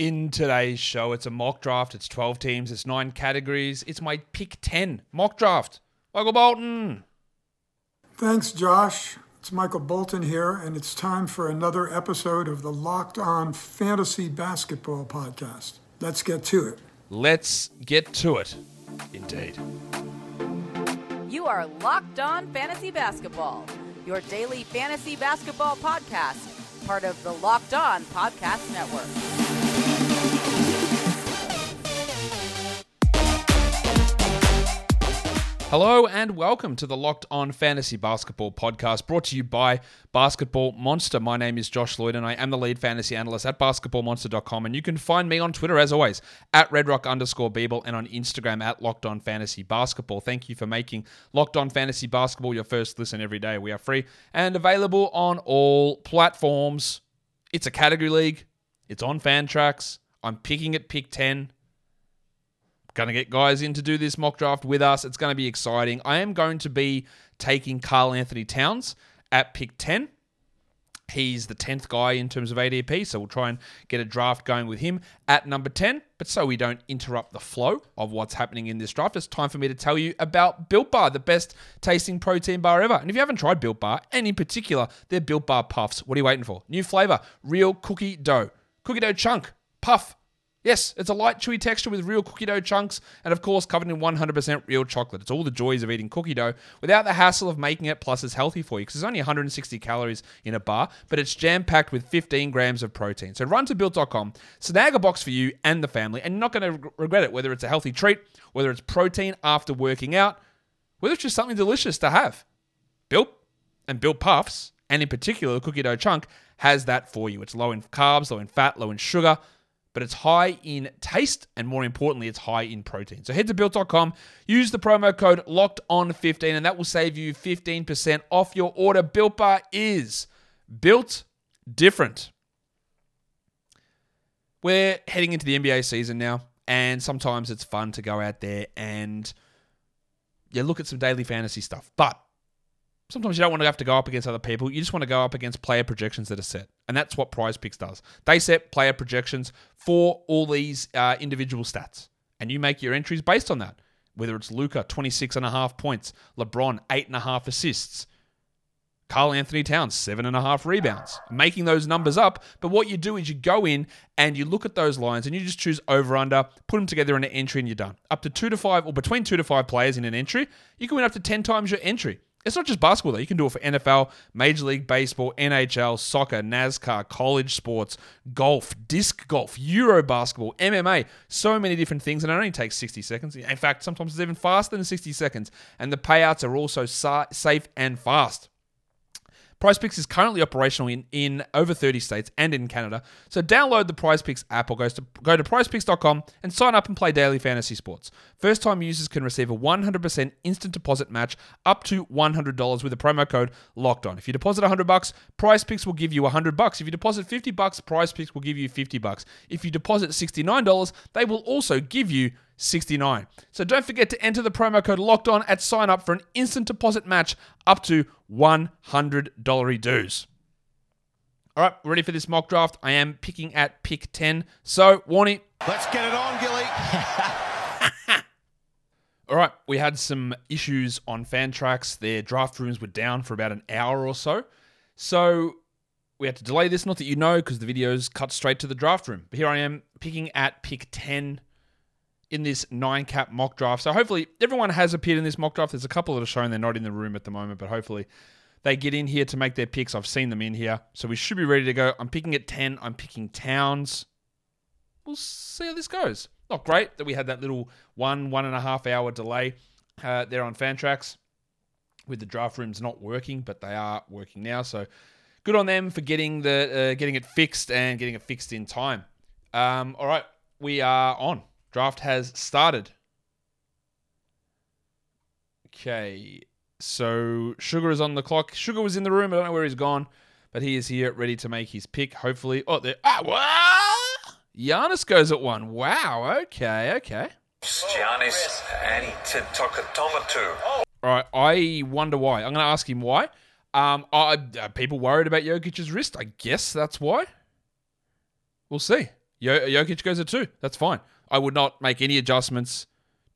In today's show, it's a mock draft. It's 12 teams, it's nine categories. It's my pick 10 mock draft. Michael Bolton. Thanks, Josh. It's Michael Bolton here, and it's time for another episode of the Locked On Fantasy Basketball Podcast. Let's get to it. Let's get to it. Indeed. You are Locked On Fantasy Basketball, your daily fantasy basketball podcast, part of the Locked On Podcast Network. Hello and welcome to the Locked On Fantasy Basketball podcast brought to you by Basketball Monster. My name is Josh Lloyd and I am the lead fantasy analyst at basketballmonster.com. And you can find me on Twitter as always at redrock underscore bball and on Instagram at Locked On Fantasy Basketball. Thank you for making Locked On Fantasy Basketball your first listen every day. We are free and available on all platforms. It's a category league, it's on Fantrax. I'm picking at pick 10 going to get guys in to do this mock draft with us. It's going to be exciting. I am going to be taking Karl-Anthony Towns at pick 10. He's the 10th guy in terms of ADP, so we'll try and get a draft going with him at number 10. But so we don't interrupt the flow of what's happening in this draft, it's time for me to tell you about Built Bar, the best tasting protein bar ever. And if you haven't tried Built Bar, and in particular, their Built Bar Puffs, what are you waiting for? New flavor, real cookie dough, cookie dough chunk, puff, Yes, it's a light, chewy texture with real cookie dough chunks, and of course, covered in 100% real chocolate. It's all the joys of eating cookie dough without the hassle of making it, plus, it's healthy for you because there's only 160 calories in a bar, but it's jam packed with 15 grams of protein. So run to built.com, snag a box for you and the family, and you're not going to regret it, whether it's a healthy treat, whether it's protein after working out, whether it's just something delicious to have. Built and Built Puffs, and in particular, the cookie dough chunk, has that for you. It's low in carbs, low in fat, low in sugar but it's high in taste and more importantly, it's high in protein. So head to built.com, use the promo code locked on 15 and that will save you 15% off your order. Built Bar is built different. We're heading into the NBA season now, and sometimes it's fun to go out there and yeah, look at some daily fantasy stuff. But sometimes you don't want to have to go up against other people. You just want to go up against player projections that are set. And that's what Prize Picks does. They set player projections for all these uh, individual stats. And you make your entries based on that. Whether it's Luka, 26 and a half points, LeBron, eight and a half assists, Karl-Anthony Towns, seven and a half rebounds, making those numbers up. But what you do is you go in and you look at those lines and you just choose over under, put them together in an entry, and you're done. Up to two to five, or between two to five players in an entry, you can win up to 10 times your entry. It's not just basketball, though. You can do it for NFL, Major League Baseball, NHL, soccer, NASCAR, college sports, golf, disc golf, Euro basketball, MMA, so many different things. And it only takes 60 seconds. In fact, sometimes it's even faster than 60 seconds. And the payouts are also sa- safe and fast. PrizePicks is currently operational in, in over 30 states and in Canada. So download the PrizePicks app or go to, go to prizepicks.com and sign up and play daily fantasy sports. First time users can receive a 100% instant deposit match up to $100 with the promo code locked on. If you deposit 100 bucks, PrizePicks will give you 100 bucks. If you deposit 50 bucks, PrizePicks will give you 50 bucks. If you deposit $69, they will also give you 69. So don't forget to enter the promo code locked on at sign up for an instant deposit match up to $100 dues. All right, ready for this mock draft? I am picking at pick 10. So, Warnie. Let's get it on, Gilly. All right, we had some issues on Fantrax. Their draft rooms were down for about an hour or so. So, we had to delay this. Not that you know, because the videos cut straight to the draft room. But here I am picking at pick 10 in this nine cap mock draft. So hopefully everyone has appeared in this mock draft. There's a couple that are showing they're not in the room at the moment, but hopefully they get in here to make their picks. I've seen them in here. So we should be ready to go. I'm picking at 10. I'm picking Towns. We'll see how this goes. Not great that we had that little one, one and a half hour delay uh, there on Fantrax with the draft rooms not working, but they are working now. So good on them for getting the uh, getting it fixed and getting it fixed in time. Um, all right, we are on. Draft has started. Okay, so Sugar is on the clock. Sugar was in the room. I don't know where he's gone, but he is here, ready to make his pick. Hopefully, oh, there. Ah, what? Giannis goes at one. Wow. Okay. Okay. Giannis Antetokounmpo. All right. I wonder why. I'm going to ask him why. Um, are, are people worried about Jokic's wrist? I guess that's why. We'll see. Yo- Jokic goes at two. That's fine. I would not make any adjustments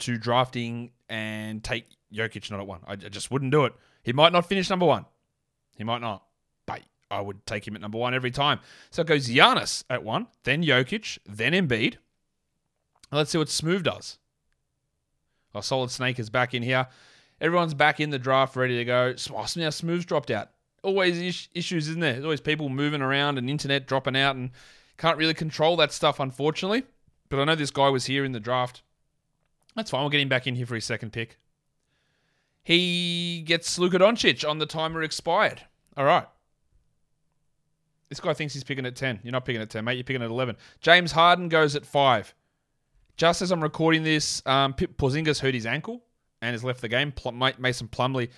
to drafting and take Jokic not at one. I, just wouldn't do it. He might not finish number one. He might not. But I would take him at number one every time. So it goes Giannis at one, then Jokic, then Embiid. Let's see what Smooth does. Our solid snake is back in here. Everyone's back in the draft, ready to go. Oh, now Smooth's dropped out. Always is- issues, isn't there? There's always people moving around and internet dropping out and can't really control that stuff, unfortunately. But I know this guy was here in the draft. That's fine. We'll get him back in here for his second pick. He gets Luka Doncic on the timer expired. All right. This guy thinks he's picking at 10. You're not picking at 10, mate. You're picking at 11. James Harden goes at 5. Just as I'm recording this, um, Porzingis hurt his ankle and has left the game. Pl- Mason Plumlee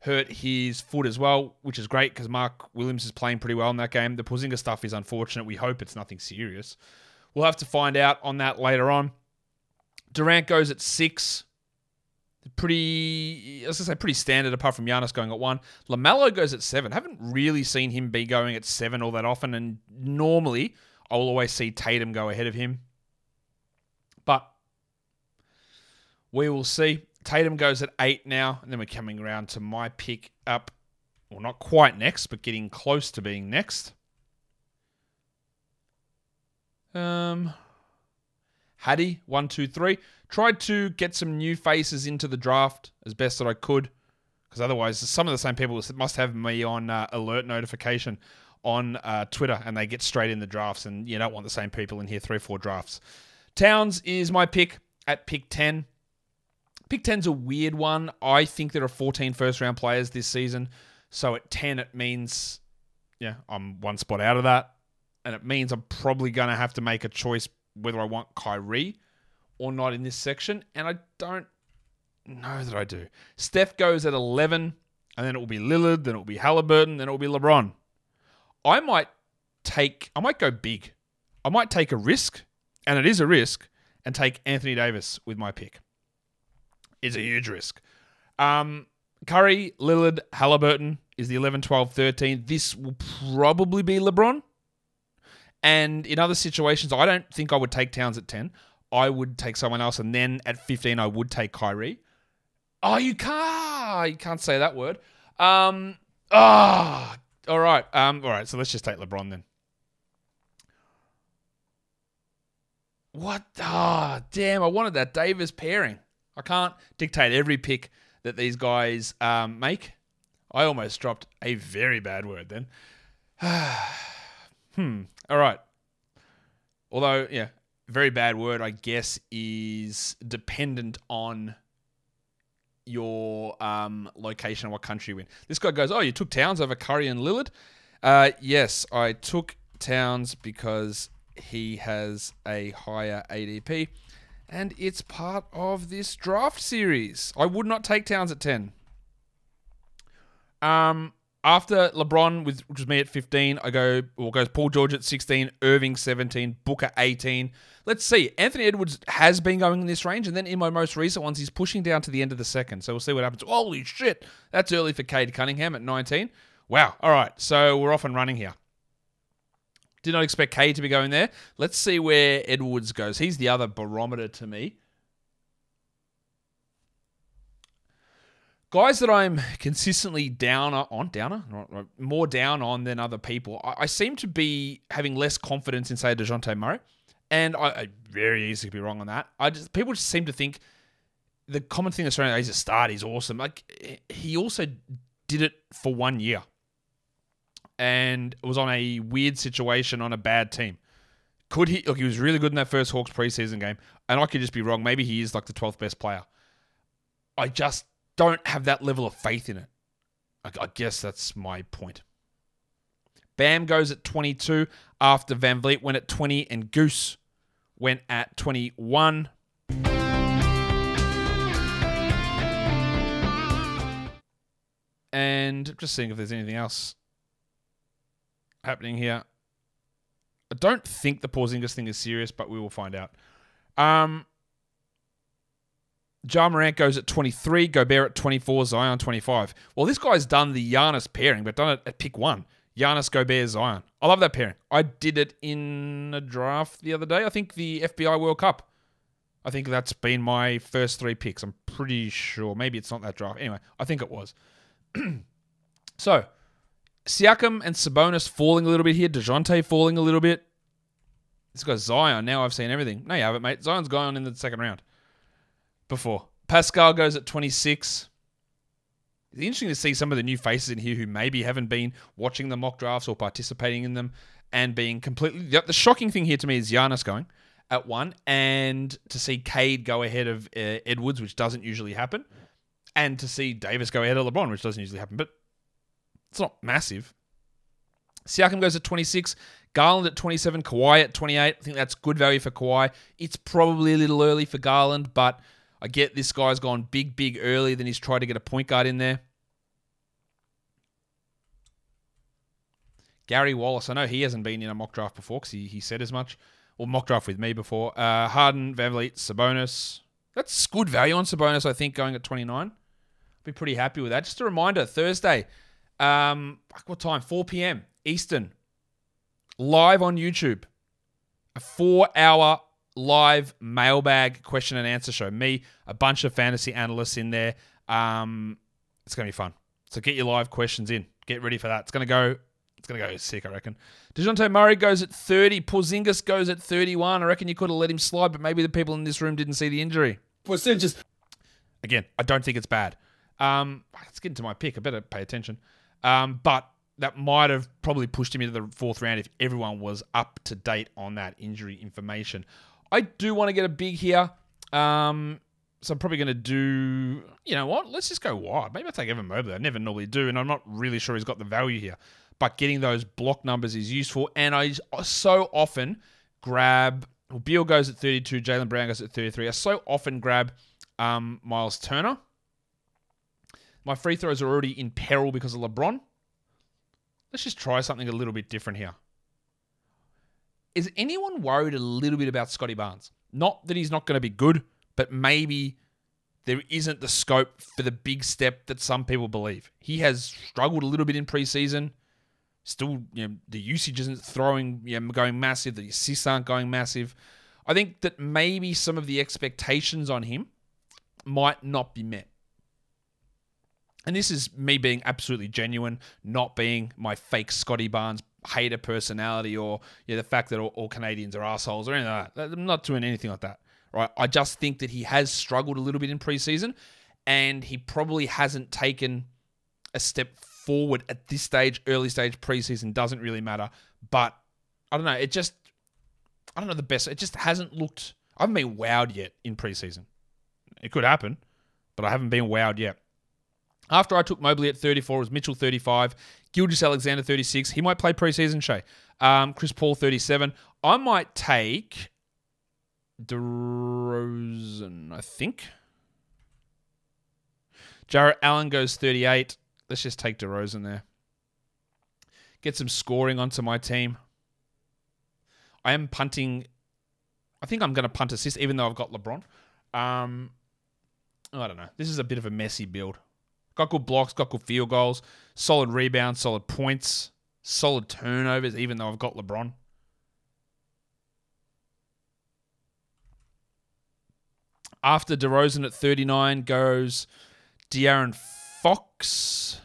hurt his foot as well, which is great because Mark Williams is playing pretty well in that game. The Porzingis stuff is unfortunate. We hope it's nothing serious. We'll have to find out on that later on. Durant goes at six. Pretty, I was gonna say, pretty standard. Apart from Giannis going at one, LaMelo goes at seven. Haven't really seen him be going at seven all that often, and normally I will always see Tatum go ahead of him. But we will see. Tatum goes at eight now, and then we're coming around to my pick up. Well, not quite next, but getting close to being next. Um, Hattie, one, two, three. Tried to get some new faces into the draft as best that I could, because otherwise, some of the same people must have me on uh, alert notification on uh, Twitter, and they get straight in the drafts, and you don't want the same people in here three four drafts. Towns is my pick at pick 10. Pick 10's a weird one. I think there are 14 first round players this season. So at 10, it means, yeah, I'm one spot out of that. And it means I'm probably going to have to make a choice whether I want Kyrie or not in this section. And I don't know that I do. Steph goes at 11, and then it will be Lillard, then it will be Halliburton, then it will be LeBron. I might take, I might go big. I might take a risk, and it is a risk, and take Anthony Davis with my pick. It's a huge risk. Um, Curry, Lillard, Halliburton is the 11, 12, 13. This will probably be LeBron. And in other situations, I don't think I would take Towns at 10. I would take someone else. And then at 15, I would take Kyrie. Oh, you can't. You can't say that word. Um, ah, oh, all right. Um, all right. So let's just take LeBron then. What? Ah, oh, damn. I wanted that Davis pairing. I can't dictate every pick that these guys um, make. I almost dropped a very bad word then. hmm. All right. Although, yeah, very bad word, I guess, is dependent on your um, location what country you're in. This guy goes, Oh, you took Towns over Curry and Lillard? Uh, yes, I took Towns because he has a higher ADP and it's part of this draft series. I would not take Towns at 10. Um, after LeBron, with which was me at 15, I go, well, goes Paul George at 16, Irving 17, Booker 18. Let's see. Anthony Edwards has been going in this range, and then in my most recent ones, he's pushing down to the end of the second. So we'll see what happens. Holy shit. That's early for Cade Cunningham at 19. Wow. All right. So we're off and running here. Did not expect Cade to be going there. Let's see where Edwards goes. He's the other barometer to me. Guys that I'm consistently down on, downer, more down on than other people. I, I seem to be having less confidence in, say, Dejounte Murray, and I, I very easily could be wrong on that. I just people just seem to think the common thing that's around he's a start, he's awesome. Like he also did it for one year and was on a weird situation on a bad team. Could he look? He was really good in that first Hawks preseason game, and I could just be wrong. Maybe he is like the twelfth best player. I just don't have that level of faith in it. I, guess that's my point. Bam goes at 22 after VanVleet went at 20 and Goose went at 21. And just seeing if there's anything else happening here. I don't think the Porzingis thing is serious, but we will find out. Um, Ja Morant goes at 23, Gobert at 24, Zion 25. Well, this guy's done the Giannis pairing, but done it at pick one. Giannis Gobert Zion. I love that pairing. I did it in a draft the other day. I think the FBI World Cup. I think that's been my first three picks. I'm pretty sure. Maybe it's not that draft. Anyway, I think it was. so, Siakam and Sabonis falling a little bit here. DeJounte falling a little bit. This guy's Zion. Now I've seen everything. No, you haven't, mate. Zion's gone in the second round. Before. Pascal goes at 26. It's interesting to see some of the new faces in here who maybe haven't been watching the mock drafts or participating in them and being completely. The shocking thing here to me is Giannis going at one, and to see Cade go ahead of uh, Edwards, which doesn't usually happen, and to see Davis go ahead of LeBron, which doesn't usually happen, but it's not massive. Siakam goes at 26, Garland at 27, Kawhi at 28. I think that's good value for Kawhi. It's probably a little early for Garland, but I get this guy's gone big, big early, then he's tried to get a point guard in there. Gary Wallace, I know he hasn't been in a mock draft before because he, he said as much, or mock draft with me before. Uh, Harden, VanVleet, Sabonis. That's good value on Sabonis, I think, going at 29. I'll be pretty happy with that. Just a reminder, Thursday, um, what time? 4 p.m. Eastern, live on YouTube. A four hour live mailbag question and answer show. Me, a bunch of fantasy analysts in there. Um, it's gonna be fun. So get your live questions in. Get ready for that. It's gonna go. It's gonna go sick, I reckon. Dejounte Murray goes at 30. Porzingis goes at 31. I reckon you could have let him slide, but maybe the people in this room didn't see the injury. Percentages. Again, I don't think it's bad. Um, let's get into my pick. I better pay attention. Um, but that might have probably pushed him into the fourth round if everyone was up to date on that injury information. I do want to get a big here. Um, so I'm probably going to do, you know what? Let's just go wide. Maybe I'll take Evan Mobley. I never normally do, and I'm not really sure he's got the value here. But getting those block numbers is useful. And I so often grab, well, Beal goes at 32, Jaylen Brown goes at 33. I so often grab um, Miles Turner. My free throws are already in peril because of LeBron. Let's just try something a little bit different here is anyone worried a little bit about Scottie Barnes? Not that he's not going to be good, but maybe there isn't the scope for the big step that some people believe. He has struggled a little bit in preseason. Still, you know, the usage isn't throwing, you know, going massive. The assists aren't going massive. I think that maybe some of the expectations on him might not be met. And this is me being absolutely genuine, not being my fake Scottie Barnes hater personality or yeah, the fact that all, all Canadians are assholes or anything like that. I'm not doing anything like that. Right. I just think that he has struggled a little bit in preseason and he probably hasn't taken a step forward at this stage, early stage preseason doesn't really matter. But I don't know, it just I don't know the best. It just hasn't looked I haven't been wowed yet in preseason. It could happen, but I haven't been wowed yet. After I took Mobley at 34, it was Mitchell 35, Gilgeous-Alexander 36. He might play preseason, Shai. Um, Chris Paul 37. I might take DeRozan, I think. Jarrett Allen goes 38. Let's just take DeRozan there. Get some scoring onto my team. I am punting. I think I'm going to punt assist, even though I've got LeBron. Um, I don't know. This is a bit of a messy build. Got good blocks, got good field goals, solid rebounds, solid points, solid turnovers, even though I've got LeBron. After DeRozan at 39 goes De'Aaron Fox,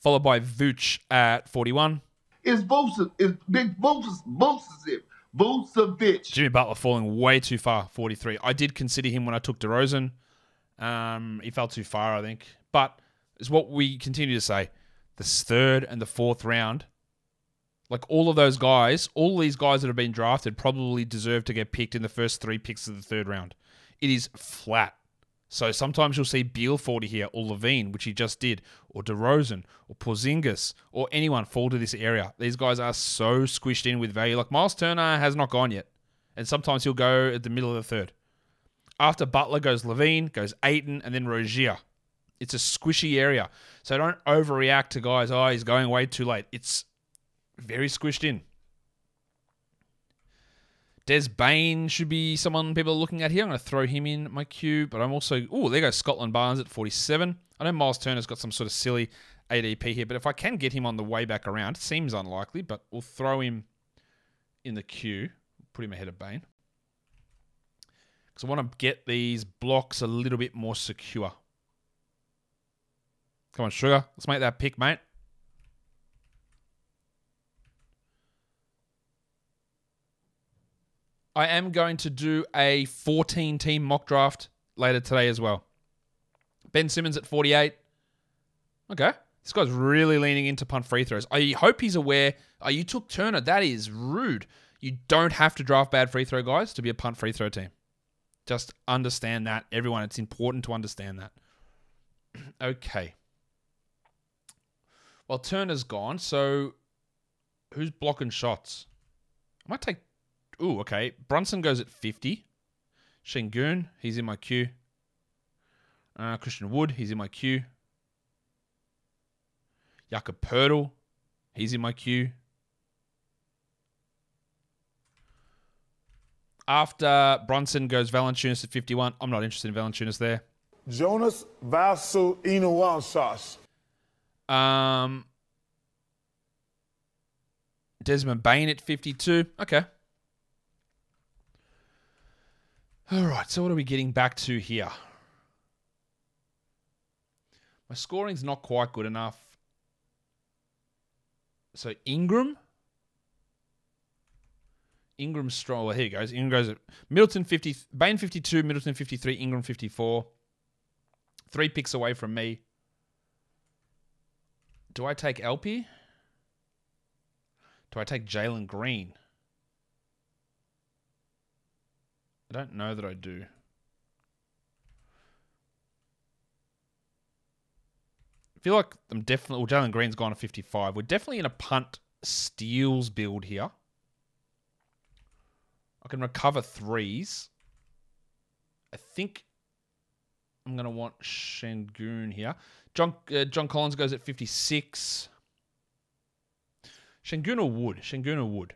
followed by Vooch at 41. It's Vucevic. It's Big Vucevic. Vucevic. Jimmy Butler falling way too far, 43. I did consider him when I took DeRozan. Um, he fell too far, I think. But it's what we continue to say. The third and the fourth round, like all of those guys, all these guys that have been drafted probably deserve to get picked in the first three picks of the third round. It is flat. So sometimes you'll see Beal 40 here, or LaVine, which he just did, or DeRozan, or Porzingis, or anyone fall to this area. These guys are so squished in with value. Like Miles Turner has not gone yet. And sometimes he'll go at the middle of the third. After Butler goes LaVine, goes Ayton, and then Rozier. It's a squishy area. So don't overreact to guys, oh, he's going way too late. It's very squished in. Des Bane should be someone people are looking at here. I'm going to throw him in my queue, but I'm also. Oh, there goes Scotland Barnes at 47. I know Miles Turner's got some sort of silly ADP here, but if I can get him on the way back around, seems unlikely, but we'll throw him in the queue, put him ahead of Bane. Because I want to get these blocks a little bit more secure. Come on, Sugar. Let's make that pick, mate. I am going to do a 14 team mock draft later today as well. Ben Simmons at 48. Okay. This guy's really leaning into punt free throws. I hope he's aware. Oh, you took Turner. That is rude. You don't have to draft bad free throw guys to be a punt free throw team. Just understand that, everyone. It's important to understand that. okay. Well, Turner's gone, so who's blocking shots? I might take. Ooh, okay. Brunson goes at 50. Sengun, he's in my queue. Uh, Christian Wood, he's in my queue. Jakob Poeltl, he's in my queue. After Brunson goes Valanciunas at 51. I'm not interested in Valanciunas there. Jonas Vasu Inuwansas. Um, Desmond Bane at 52. Okay. All right, so what are we getting back to here? My scoring's not quite good enough. So Ingram. Ingram strong. Well, here he goes. Ingram goes at Middleton 50, Bane 52, Middleton 53, Ingram 54. Three picks away from me. Do I take LP? Do I take Jalen Green? I don't know that I do. I feel like I'm definitely. Well, Jalen Green's gone to 55. We're definitely in a punt steals build here. Can recover threes. I think I'm going to want Sengun here. John uh, John Collins goes at 56. Sengun or Wood? Sengun or Wood?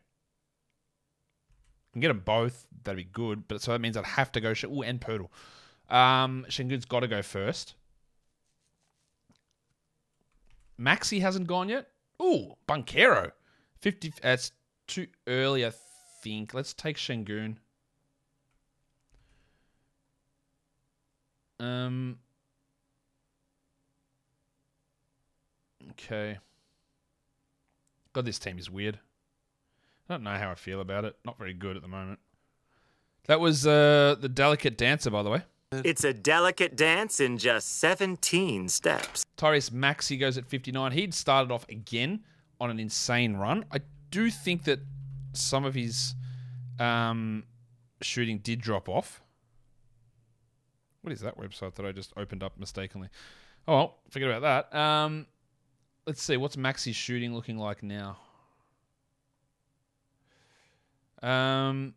I can get them both. That'd be good. But so that means I'd have to go. Oh, and Poeltl. Um, Sengun's got to go first. Maxey hasn't gone yet. Ooh, Banchero. 50. That's too early, I think. Let's take Sengun. Um. Okay. God, this team is weird. I don't know how I feel about it. Not very good at the moment. That was uh, the delicate dancer, by the way. It's a delicate dance in just 17 steps. Tyrese Maxey goes at 59. He'd started off again on an insane run. I do think that some of his um, shooting did drop off. What is that website that I just opened up mistakenly? Oh, well, forget about that. Um, let's see. What's Maxey's shooting looking like now? Um,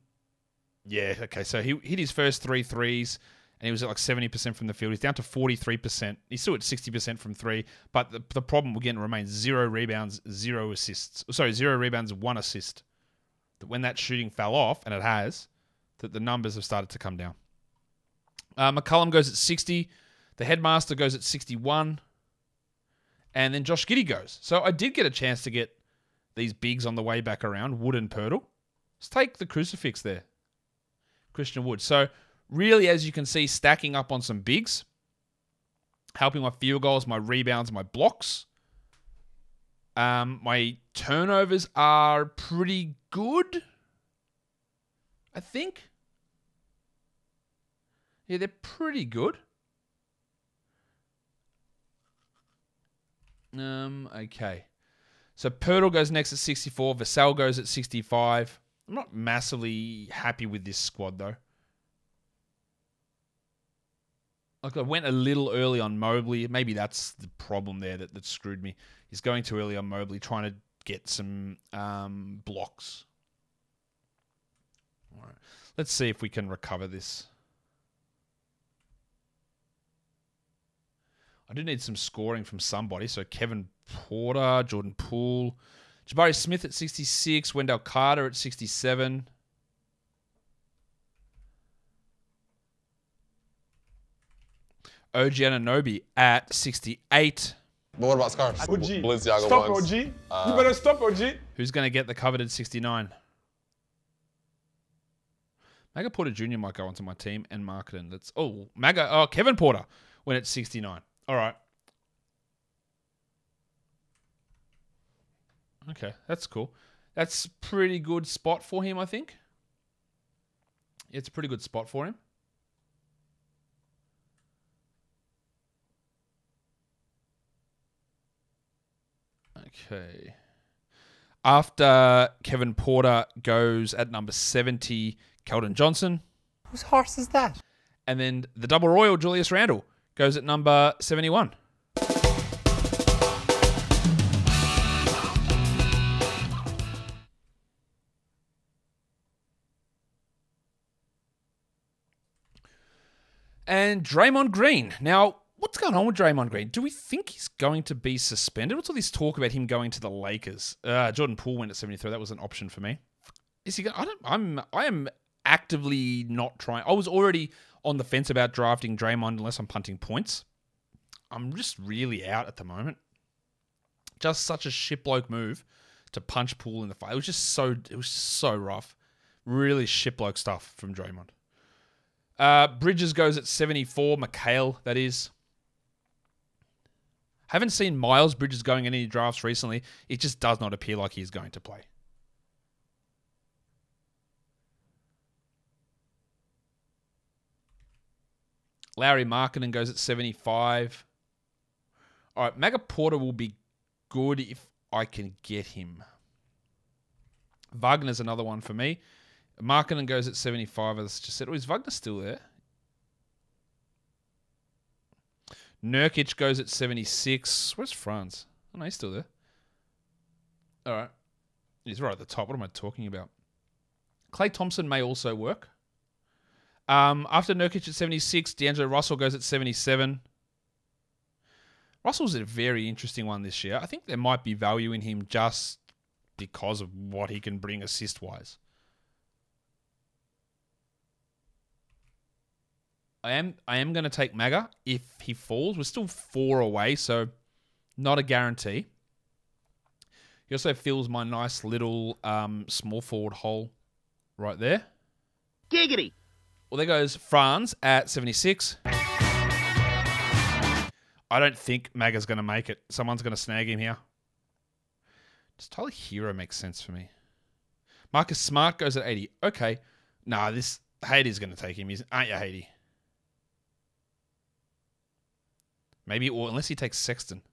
yeah, okay. So he hit his first three threes and he was at like 70% from the field. He's down to 43%. He's still at 60% from three, but the, the problem again remains zero rebounds, zero assists. Sorry, zero rebounds, one assist. That when that shooting fell off, and it has, that the numbers have started to come down. Uh, McCollum goes at 60. The headmaster goes at 61. And then Josh Giddey goes. So I did get a chance to get these bigs on the way back around, Wood and Poeltl. Let's take the crucifix there. Christian Wood. So really, as you can see, stacking up on some bigs, helping my field goals, my rebounds, my blocks. Um, my turnovers are pretty good. I think. Yeah, they're pretty good. Um, okay. So Poeltl goes next at 64. Vassell goes at 65. I'm not massively happy with this squad though. Like I went a little early on Mobley. Maybe that's the problem there that, that screwed me. He's going too early on Mobley, trying to get some um, blocks. All right. Let's see if we can recover this. I do need some scoring from somebody. So Kevin Porter, Jordan Poole, Jabari Smith at 66, Wendell Carter at 67. OG Anunoby at 68. But what about scarves? OG. Balenciaga Stop, ones. OG. Uh, you better stop, OG. Who's going to get the coveted 69? Maga Porter Jr. might go onto my team and market it. Let's oh Maga oh Kevin Porter when it's 69. All right. Okay, that's cool. That's pretty good spot for him, I think. It's a pretty good spot for him. Okay. After Kevin Porter goes at number 70, Keldon Johnson. Whose horse is that? And then the double royal, Julius Randle, goes at number 71. And Draymond Green. Now, what's going on with Draymond Green? Do we think he's going to be suspended? What's all this talk about him going to the Lakers? Uh, Jordan Poole went at 73. That was an option for me. Is he going I don't I'm I am actively not trying. I was already on the fence about drafting Draymond unless I'm punting points. I'm just really out at the moment. Just such a shit bloke move to punch Poole in the face. It was just so it was so rough. Really shit bloke stuff from Draymond. Uh, Bridges goes at 74. Mikal, that is. Haven't seen Miles Bridges going in any drafts recently. It just does not appear like he's going to play. Larry Markkanen goes at 75. All right, Maga Porter will be good if I can get him. Wagner's another one for me. Markkanen goes at 75, as just said. Oh, is Wagner still there? Nurkic goes at 76. Where's Franz? Oh, no, he's still there. All right. He's right at the top. What am I talking about? Klay Thompson may also work. Um, after Nurkic at 76, D'Angelo Russell goes at 77. Russell's a very interesting one this year. I think there might be value in him just because of what he can bring assist wise. I am I am going to take Maga if he falls. We're still four away, so not a guarantee. He also fills my nice little um, small forward hole right there. Giggity. Well, there goes Franz at 76. I don't think Maga's going to make it. Someone's going to snag him here. Just Tyler Herro makes sense for me. Marcus Smart goes at 80. Okay. Nah, this Hady's going to take him, isn't, aren't you, Hady? Maybe, or unless he takes Sexton.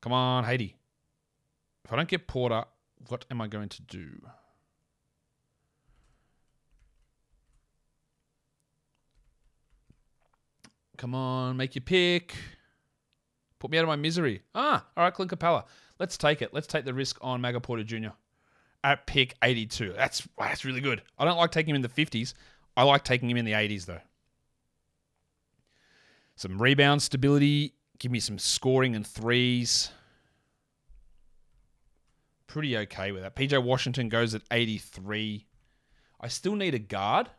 Come on, Haiti. If I don't get Porter, what am I going to do? Come on, make your pick. Put me out of my misery. Ah, all right, Clint Capela. Let's take it. Let's take the risk on Maga Porter Jr. at pick 82. That's that's really good. I don't like taking him in the 50s. I like taking him in the 80s though. Some rebound stability. Give me some scoring and threes. Pretty okay with that. PJ Washington goes at 83. I still need a guard.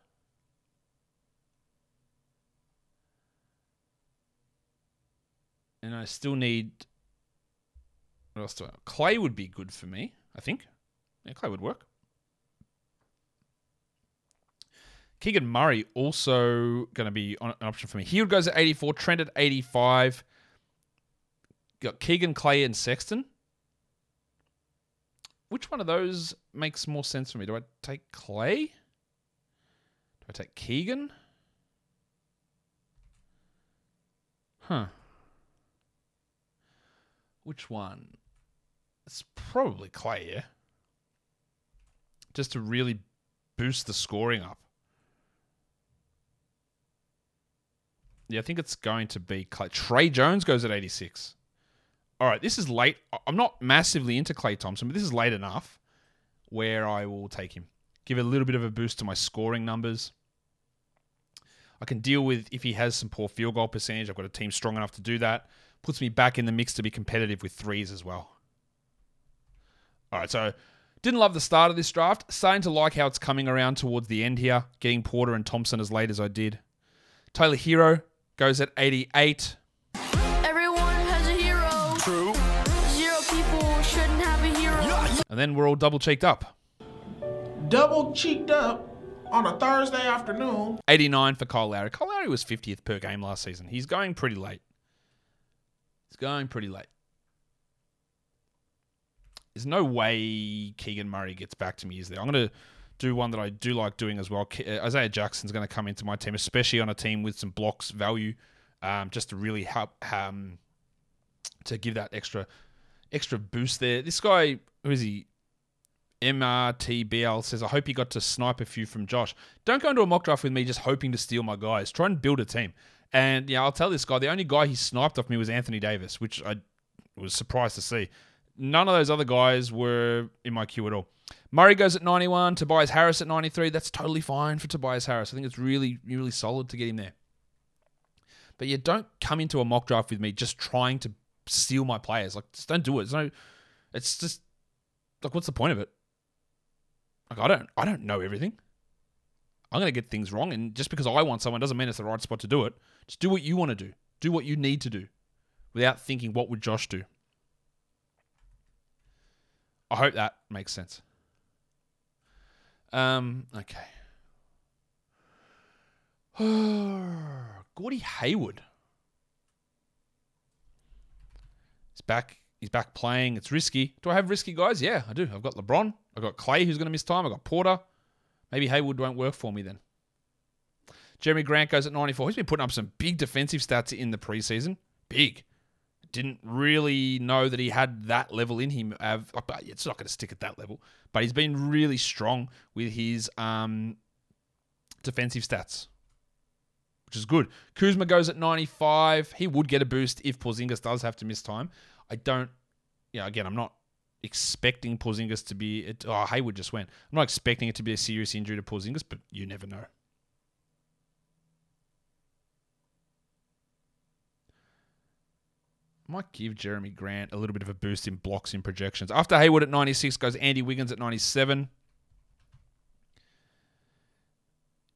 And I still need. What else do I? Klay would be good for me, I think. Yeah, Klay would work. Keegan Murray also going to be on, an option for me. He goes at 84, Trent at 85. Got Keegan, Klay, and Sexton. Which one of those makes more sense for me? Do I take Klay? Do I take Keegan? Huh. Which one? It's probably Klay, yeah? Just to really boost the scoring up. Yeah, I think it's going to be Klay. Tre Jones goes at 86. All right, this is late. I'm not massively into Klay Thompson, but this is late enough where I will take him. Give a little bit of a boost to my scoring numbers. I can deal with if he has some poor field goal percentage. I've got a team strong enough to do that. Puts me back in the mix to be competitive with threes as well. All right, so didn't love the start of this draft. Starting to like how it's coming around towards the end here, getting Porter and Thompson as late as I did. Taylor Herro goes at 88. Everyone has a hero. True. Zero people shouldn't have a hero. And then we're all double cheeked up. Double cheeked up on a Thursday afternoon. 89 for Kyle Lowry. Kyle Lowry was 50th per game last season. He's going pretty late. He's going pretty late. There's no way Keegan Murray gets back to me, is there? I'm going to do one that I do like doing as well. Uh, Isaiah Jackson's going to come into my team, especially on a team with some blocks value, um, just to really help um, to give that extra extra boost there. This guy, who is he? MRTBL says, I hope you got to snipe a few from Josh. Don't go into a mock draft with me just hoping to steal my guys. Try and build a team. And yeah, I'll tell this guy, the only guy he sniped off me was Anthony Davis, which I was surprised to see. None of those other guys were in my queue at all. Murray goes at 91, Tobias Harris at 93. That's totally fine for Tobias Harris. I think it's really, really solid to get him there. But yeah, don't come into a mock draft with me just trying to steal my players. Like, just don't do it. It's no, it's just like, what's the point of it? Like, I don't, I don't know everything. I'm gonna get things wrong, and just because I want someone doesn't mean it's the right spot to do it. Just do what you want to do. Do what you need to do, without thinking, what would Josh do? I hope that makes sense. Um, okay. Gordy Hayward. He's back. He's back playing. It's risky. Do I have risky guys? Yeah, I do. I've got LeBron. I've got Klay, who's going to miss time. I've got Porter. Maybe Hayward won't work for me then. Jerami Grant goes at 94. He's been putting up some big defensive stats in the preseason. Big. Didn't really know that he had that level in him. But it's not going to stick at that level. But he's been really strong with his um, defensive stats, which is good. Kuzma goes at 95. He would get a boost if Porzingis does have to miss time. I don't, yeah, again, I'm not expecting Porzingis to be, it, oh, Hayward just went. I'm not expecting it to be a serious injury to Porzingis, but you never know. Might give Jerami Grant a little bit of a boost in blocks in projections. After Hayward at 96 goes Andy Wiggins at 97.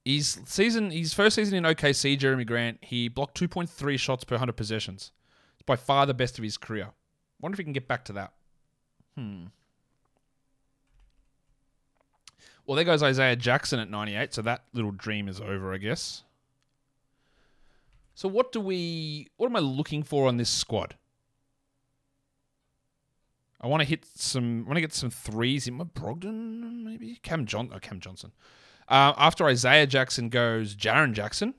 His season, his first season in OKC, Jerami Grant, he blocked 2.3 shots per 100 possessions. It's by far the best of his career. Wonder if he can get back to that. Hmm. Well, there goes Isaiah Jackson at 98, so that little dream is over, I guess. So what do we what am I looking for on this squad? I want to hit some I want to get some threes in my Brogdon, maybe? Cam John oh, Cam Johnson. Uh, after Isaiah Jackson goes Jaren Jackson.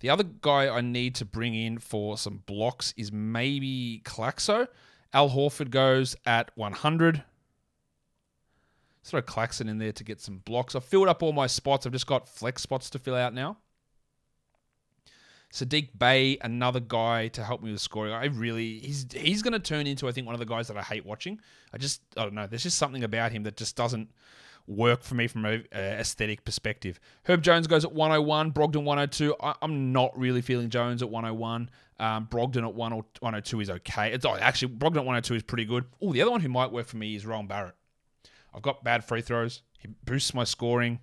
The other guy I need to bring in for some blocks is maybe Claxo. Al Horford goes at 100. Throw Claxton in there to get some blocks. I've filled up all my spots. I've just got flex spots to fill out now. Saddiq Bey, another guy to help me with scoring. I really he's he's going to turn into I think one of the guys that I hate watching. I just I don't know. There's just something about him that just doesn't work for me from a uh, aesthetic perspective. Herb Jones goes at 101, Brogdon 102. I, am not really feeling Jones at 101. Um, Brogdon at 102 is okay. It's oh, actually Brogdon at 102 is pretty good. Oh, the other one who might work for me is Rowan Barrett. I've got bad free throws. He boosts my scoring.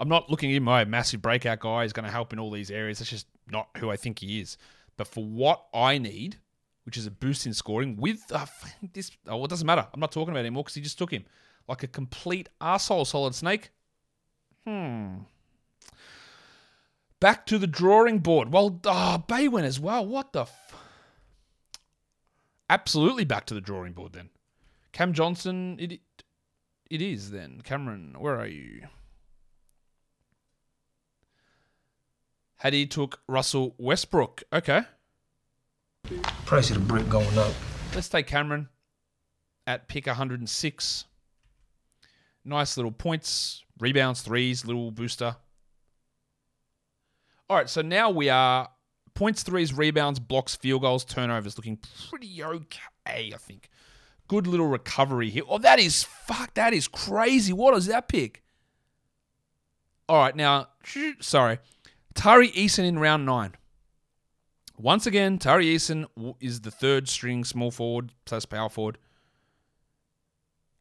I'm not looking at my massive breakout guy is going to help in all these areas. That's just not who I think he is. But for what I need, which is a boost in scoring with uh, this, oh, it doesn't matter. I'm not talking about him anymore because he just took him like a complete asshole. Solid Snake. Hmm. Back to the drawing board. Well, oh, Bey went as well. What the? F- Absolutely back to the drawing board then. Cam Johnson. It it is then. Cameron, where are you? Hattie took Russell Westbrook. Okay. Price of the brick going up. Let's take Cameron at pick 106. Nice little points, rebounds, threes, little booster. All right, so now we are points, threes, rebounds, blocks, field goals, turnovers looking pretty okay, I think. Good little recovery here. Oh, that is fuck. That is crazy. What is that pick? All right, now, sorry. Tari Eason in round nine. Once again, Tari Eason is the third string small forward plus power forward.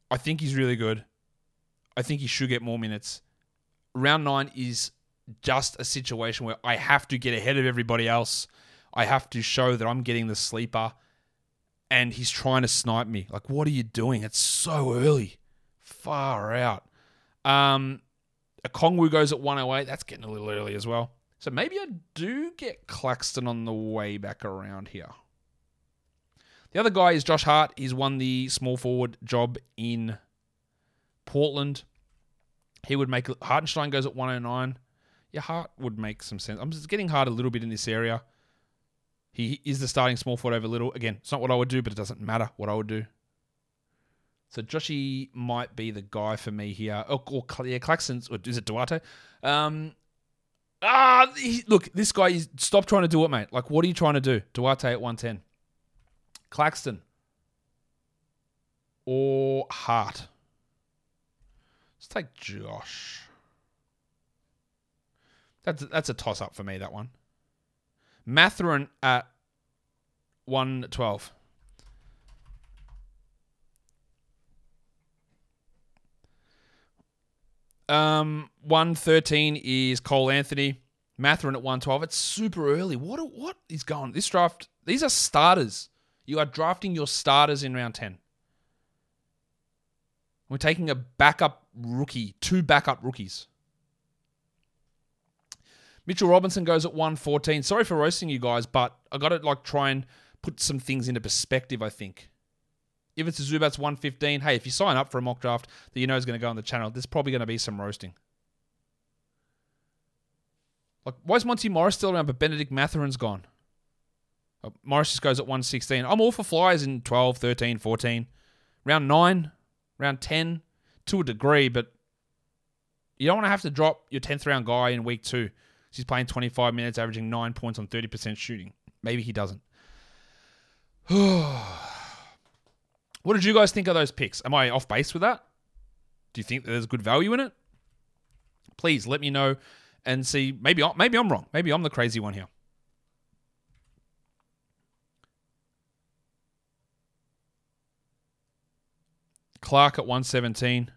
I think he's really good. I think he should get more minutes. Round nine is just a situation where I have to get ahead of everybody else. I have to show that I'm getting the sleeper. and he's trying to snipe me. Like, what are you doing? It's so early. Far out. Um, Okongwu goes at 108. That's getting a little early as well. So maybe I do get Claxton on the way back around here. The other guy is Josh Hart. He's won the small forward job in Portland. He would make Hartenstein goes at 109. Yeah, Hart would make some sense. I'm just getting Hart a Little bit in this area. He is the starting small forward over little. Again, it's not what I would do, but it doesn't matter what I would do. So Joshy might be the guy for me here. Or, or yeah, Claxton's, or is it Duarte? Um, Ah, he, look, this guy, is, stop trying to do it, mate. Like, what are you trying to do? Duarte at 110. Claxton. Or Hart. Let's take Josh. That's, that's a toss up for me, that one. Mathurin at 112. Um, one thirteen is Cole Anthony. Mathurin at one twelve. It's super early. What what is going? This draft. These are starters. You are drafting your starters in round ten. We're taking a backup rookie, two backup rookies. Mitchell Robinson goes at 114. Sorry for roasting you guys, but I got to like try and put some things into perspective, I think. If it's a Zubac 115, hey, if you sign up for a mock draft that you know is going to go on the channel, there's probably going to be some roasting. Like, why is Monty Morris still around, but Benedict Mathurin's gone? Oh, Morris just goes at 116. I'm all for flyers in 12, 13, 14. Round 9, round 10, to a degree, but you don't want to have to drop your 10th round guy in week two. He's playing 25 minutes, averaging nine points on 30% shooting. Maybe he doesn't. what did you guys think of those picks? Am I off base with that? Do you think there's good value in it? Please let me know and see. Maybe maybe I'm wrong. Maybe I'm the crazy one here. Clark at 117.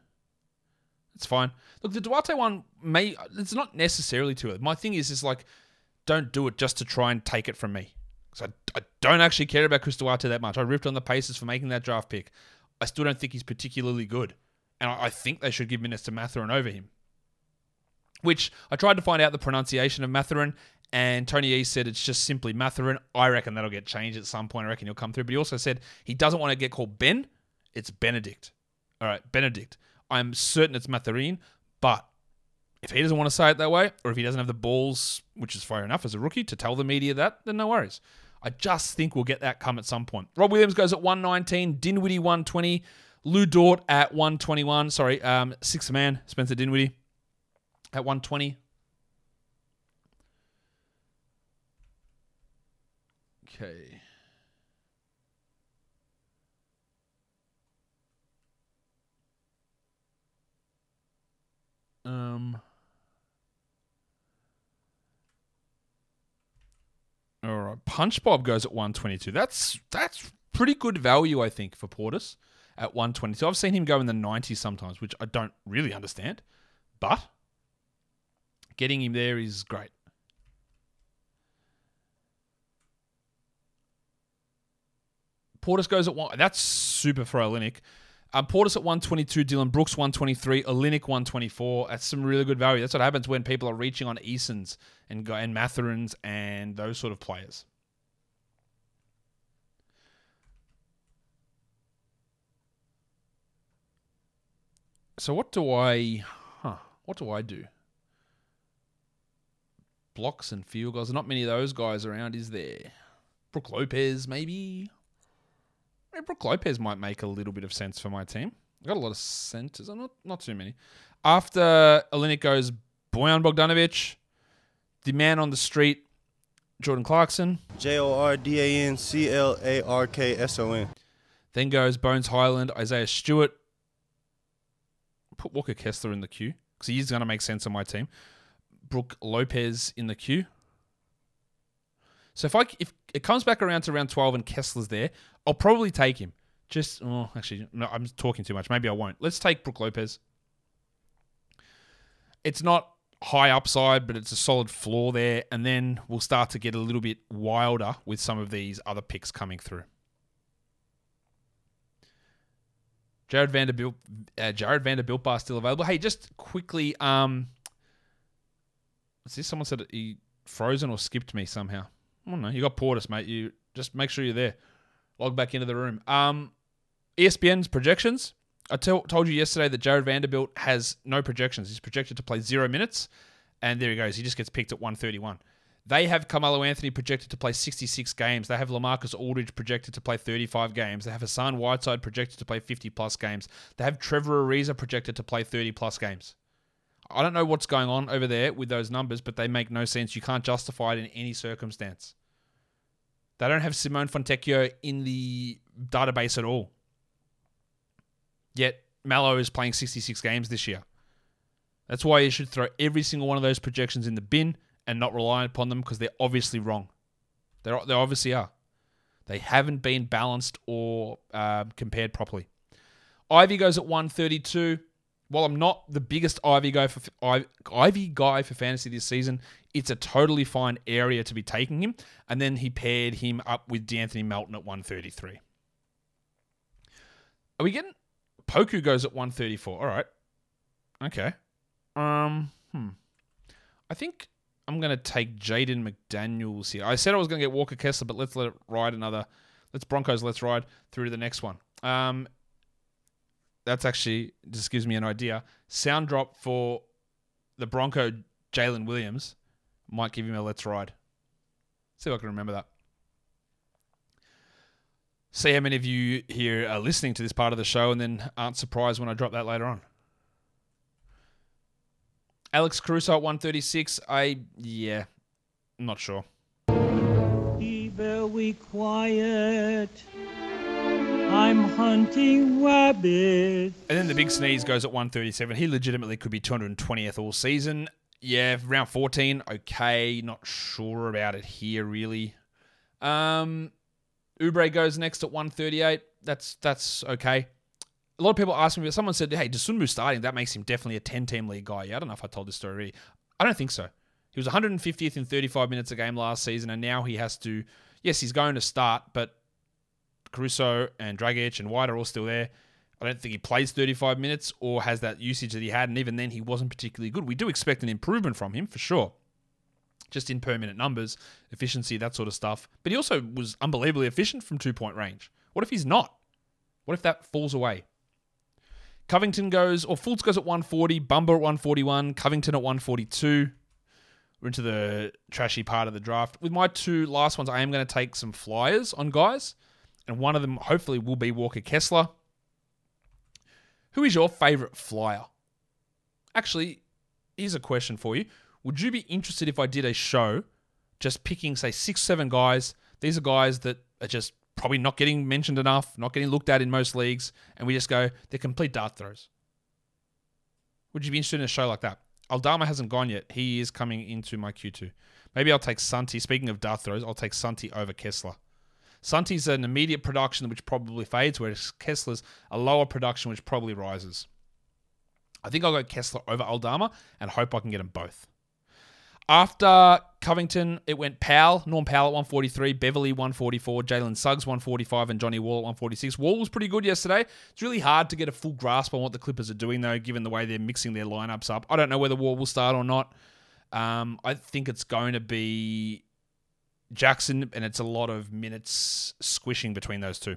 It's fine. Look, the Duarte one may it's not necessarily to it. My thing is is like don't do it just to try and take it from me. Because I, I don't actually care about Chris Duarte that much. I ripped on the Pacers for making that draft pick. I still don't think he's particularly good. And I, I think they should give minutes to Mathurin over him. Which I tried to find out the pronunciation of Mathurin, and Tony E said it's just simply Mathurin. I reckon that'll get changed at some point. I reckon he'll come through. But he also said he doesn't want to get called Ben. It's Benedict. All right, Benedict. I'm certain it's Mathurin, but if he doesn't want to say it that way, or if he doesn't have the balls, which is fair enough as a rookie, to tell the media that, then no worries. I just think we'll get that come at some point. Rob Williams goes at 119, Dinwiddie 120, Lu Dort at 121. Sorry, um, sixth man, Spencer Dinwiddie at 120. Okay. Um. All right, Punch Bob goes at 122. That's that's pretty good value, I think, for Portis at 122. I've seen him go in the 90s sometimes, which I don't really understand, but getting him there is great. Portis goes at one. That's super for Olynyk. Um, Portis at 122, Dillon Brooks 123, Olynyk 124. That's some really good value. That's what happens when people are reaching on Easons and and Mathurins and those sort of players. So what do I, huh? What do I do? Blocks and field goals. Not many of those guys around, is there? Brook Lopez, maybe. Hey, Brook Lopez might make a little bit of sense for my team. I've got a lot of centers, not not too many. After Olynyk goes Bojan Bogdanovic, the man on the street, Jordan Clarkson. J O R D A N C L A R K S O N. Then goes Bones Hyland, Isaiah Stewart. Put Walker Kessler in the queue because he's going to make sense on my team. Brook Lopez in the queue. So if I if it comes back around to round twelve and Kessler's there, I'll probably take him. Just oh, actually, no, I'm talking too much. Maybe I won't. Let's take Brook Lopez. It's not high upside, but it's a solid floor there, and then we'll start to get a little bit wilder with some of these other picks coming through. Jarred Vanderbilt, uh, Jarred Vanderbilt bar still available. Hey, just quickly, um, what's this? Someone said he frozen or skipped me somehow. Don't know. You got Portis, mate. You just make sure you're there. Log back into the room. Um, ESPN's projections. I told you yesterday that Jarred Vanderbilt has no projections. He's projected to play zero minutes, and there he goes. He just gets picked at 131. They have Carmelo Anthony projected to play 66 games. They have LaMarcus Aldridge projected to play 35 games. They have Hassan Whiteside projected to play 50 plus games. They have Trevor Ariza projected to play 30 plus games. I don't know what's going on over there with those numbers, but they make no sense. You can't justify it in any circumstance. They don't have Simone Fontecchio in the database at all. Yet Melo is playing 66 games this year. That's why you should throw every single one of those projections in the bin and not rely upon them because they're obviously wrong. They're, they obviously are. They haven't been balanced or uh, compared properly. Ivy goes at 132. While I'm not the biggest Ivy guy for Ivy guy for fantasy this season, it's a totally fine area to be taking him. And then he paired him up with D'Anthony Melton at 133. Are we getting Poku goes at 134. All right. Okay. Um, hmm. I think I'm to take Jaden McDaniels here. I said I was to get Walker Kessler, but let's let it ride another. Let's Broncos, let's ride through to the next one. Um, that's actually just gives me an idea. Sound drop for the Bronco Jalen Williams might give him a let's ride. See if I can remember that. See how many of you here are listening to this part of the show and then aren't surprised when I drop that later on. Alex Caruso at 136. I, yeah, I'm not sure. Be very quiet. I'm hunting rabbits. And then the big sneeze goes at 137. He legitimately could be 220th all season. Yeah, round 14, okay. Not sure about it here, really. Um, Oubre goes next at 138. That's that's okay. A lot of people ask me, someone said, hey, Dosunmu starting, that makes him definitely a 10 team league guy. Yeah, I don't know if I told this story already. I don't think so. He was 150th in 35 minutes a game last season, and now he has to, yes, he's going to start, but Caruso and Dragic and White are all still there. I don't think he plays 35 minutes or has that usage that he had, and even then he wasn't particularly good. We do expect an improvement from him for sure just in per minute numbers, efficiency, that sort of stuff. But he also was unbelievably efficient from two point range. What if he's not? What if that falls away? Covington goes, or Fultz goes at 140, Bamba at 141, Covington at 142. We're into the trashy part of the draft. With my two last ones, I am going to take some flyers on guys, and one of them hopefully will be Walker Kessler. Who is your favorite flyer? Actually, here's a question for you. Would you be interested if I did a show just picking, say, six, seven guys? These are guys that are just probably not getting mentioned enough, not getting looked at in most leagues, and we just go, they're complete dart throws. Would you be interested in a show like that? Aldama hasn't gone yet. He is coming into my Q2. Maybe I'll take Santi. Speaking of dart throws, I'll take Santi over Kessler. Santi's an immediate production which probably fades, whereas Kessler's a lower production which probably rises. I think I'll go Kessler over Aldama and hope I can get them both. After Covington, it went Powell, Norm Powell at 143, Beverley 144, Jalen Suggs 145, and Johnny Wall at 146. Wall was pretty good yesterday. It's really hard to get a full grasp on what the Clippers are doing, though, given the way they're mixing their lineups up. I don't know whether Wall will start or not. Um, I think it's going to be Jackson, and it's a lot of minutes squishing between those two.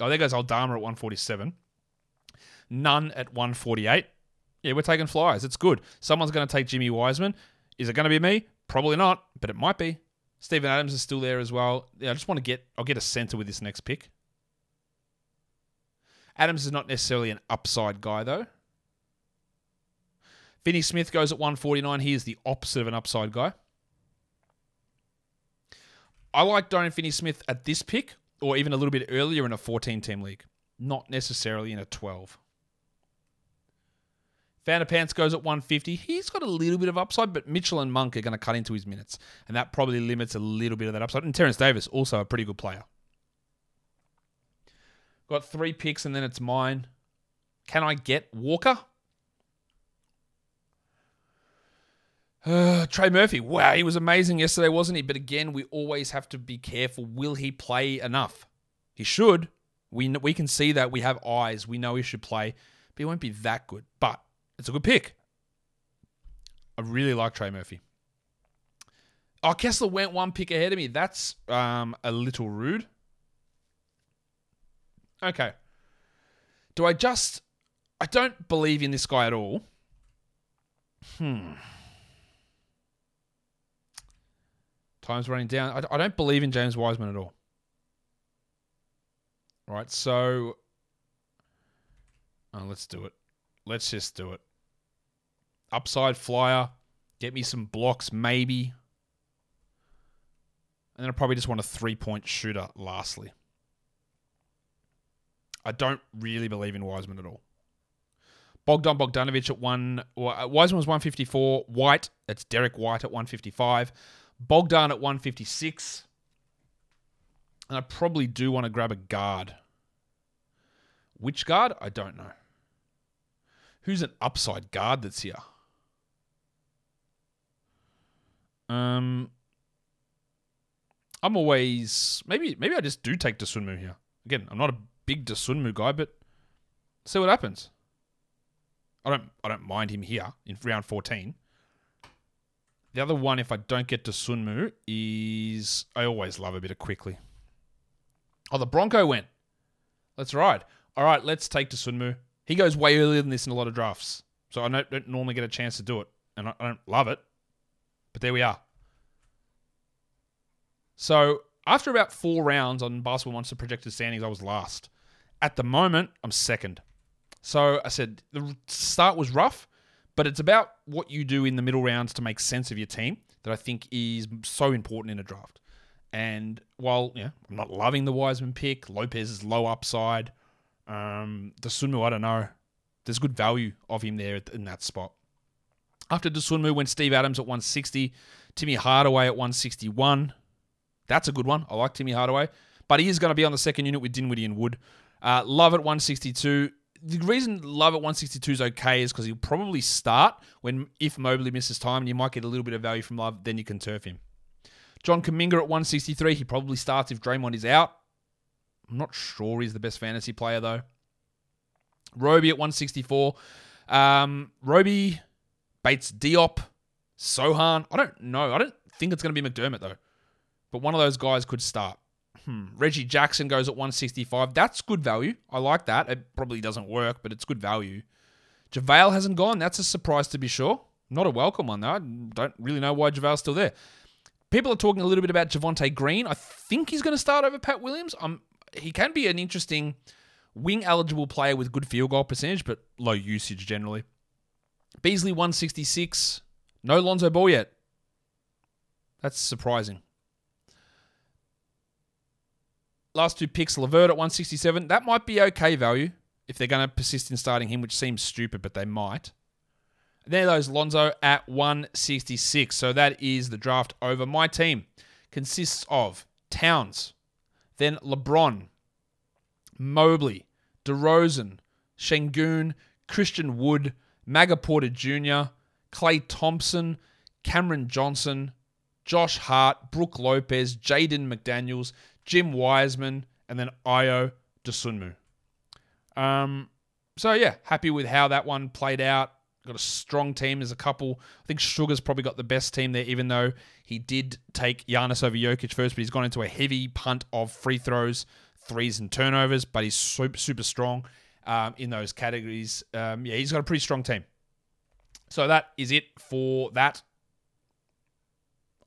Oh, there goes Aldama at 147. None at 148. Yeah, we're taking flyers. It's good. Someone's going to take Jimmy Wiseman. Is it going to be me? Probably not, but it might be. Steven Adams is still there as well. Yeah, I just want to get I'll get a center with this next pick. Adams is not necessarily an upside guy though. Finney Smith goes at 149. He is the opposite of an upside guy. I like Dorian Finney Smith at this pick, or even a little bit earlier in a 14 team league, not necessarily in a 12. Founder Pants goes at 150. He's got a little bit of upside, but Mitchell and Monk are going to cut into his minutes, and that probably limits a little bit of that upside. And Terrence Davis, also a pretty good player. Got three picks, and then it's mine. Can I get Walker? Uh, Trey Murphy. Wow, he was amazing yesterday, wasn't he? But again, we always have to be careful. Will he play enough? He should. We we can see that we have eyes. We know he should play, but he won't be that good. But it's a good pick. I really like Trey Murphy. Oh, Kessler went one pick ahead of me. That's um, a little rude. Okay. Do I just. I don't believe in this guy at all. Hmm. Time's running down. I, I don't believe in James Wiseman at all. Right, so. Oh, let's do it. Let's just do it. Upside flyer. Get me some blocks, maybe. And then I probably just want a three point shooter, lastly. I don't really believe in Wiseman at all. Bogdan Bogdanovic at one. Wiseman was 154. White, that's Derrick White at 155. Bogdan at 156. And I probably do want to grab a guard. Which guard? I don't know. Who's an upside guard that's here? Um, I'm always maybe maybe I just do take Dosunmu here. Again, I'm not a big Dosunmu guy, but see what happens. I don't I don't mind him here in round 14. The other one, if I don't get Dosunmu, is I always love a bit of Quickley. Oh, the Bronco went. That's right. All right, let's take Dosunmu. He goes way earlier than this in a lot of drafts, so I don't, don't normally get a chance to do it, and I, I don't love it. But there we are. So after about four rounds on Basketball Monster projected standings, I was last. At the moment, I'm second. So I said the start was rough, but it's about what you do in the middle rounds to make sense of your team that I think is so important in a draft. And while yeah, I'm not loving the Wiseman pick, Lopez is low upside. Um, Dosunmu, I don't know. There's good value of him there in that spot. After the Dosunmu went Steve Adams at 160, Timmy Hardaway at 161. That's a good one. I like Timmy Hardaway. But he is going to be on the second unit with Dinwiddie and Wood. Uh, Love at 162. The reason Love at 162 is okay is because he'll probably start when if Mobley misses time and you might get a little bit of value from Love, then you can turf him. John Kuminga at 163. He probably starts if Draymond is out. I'm not sure he's the best fantasy player though. Roby at 164. Um, Roby, Bates Diop, Sochan. I don't know. I don't think it's going to be McDermott though. But one of those guys could start. Hmm. Reggie Jackson goes at 165. That's good value. I like that. It probably doesn't work, but it's good value. JaVale hasn't gone. That's a surprise to be sure. Not a welcome one, though. I don't really know why JaVale's still there. People are talking a little bit about Javonte Green. I think he's going to start over Pat Williams. Um, he can be an interesting wing eligible player with good field goal percentage, but low usage generally. Beasley 166. No Lonzo Ball yet. That's surprising. Last two picks, LeVert at 167. That might be okay value if they're going to persist in starting him, which seems stupid, but they might. There those Lonzo at 166. So that is the draft over. My team consists of Towns, then LeBron, Mobley, DeRozan, Sengun, Christian Wood, Maga Porter Jr., Klay Thompson, Cameron Johnson, Josh Hart, Brook Lopez, Jaden McDaniels, Jim Wiseman, and then Ayo Dosunmu. Um, so yeah, happy with how that one played out. Got a strong team. There's a couple. I think Sugar's probably got the best team there, even though he did take Giannis over Jokic first, but he's gone into a heavy punt of free throws, threes, and turnovers. But he's super, super strong um, in those categories. Um, yeah, he's got a pretty strong team. So that is it for that.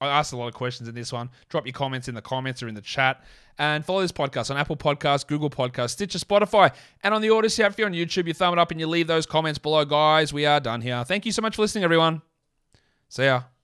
I asked a lot of questions in this one. Drop your comments in the comments or in the chat. And follow this podcast on Apple Podcasts, Google Podcasts, Stitcher, Spotify, and on the Odyssey app. If you're on YouTube, you thumb it up and you leave those comments below, guys. We are done here. Thank you so much for listening, everyone. See ya.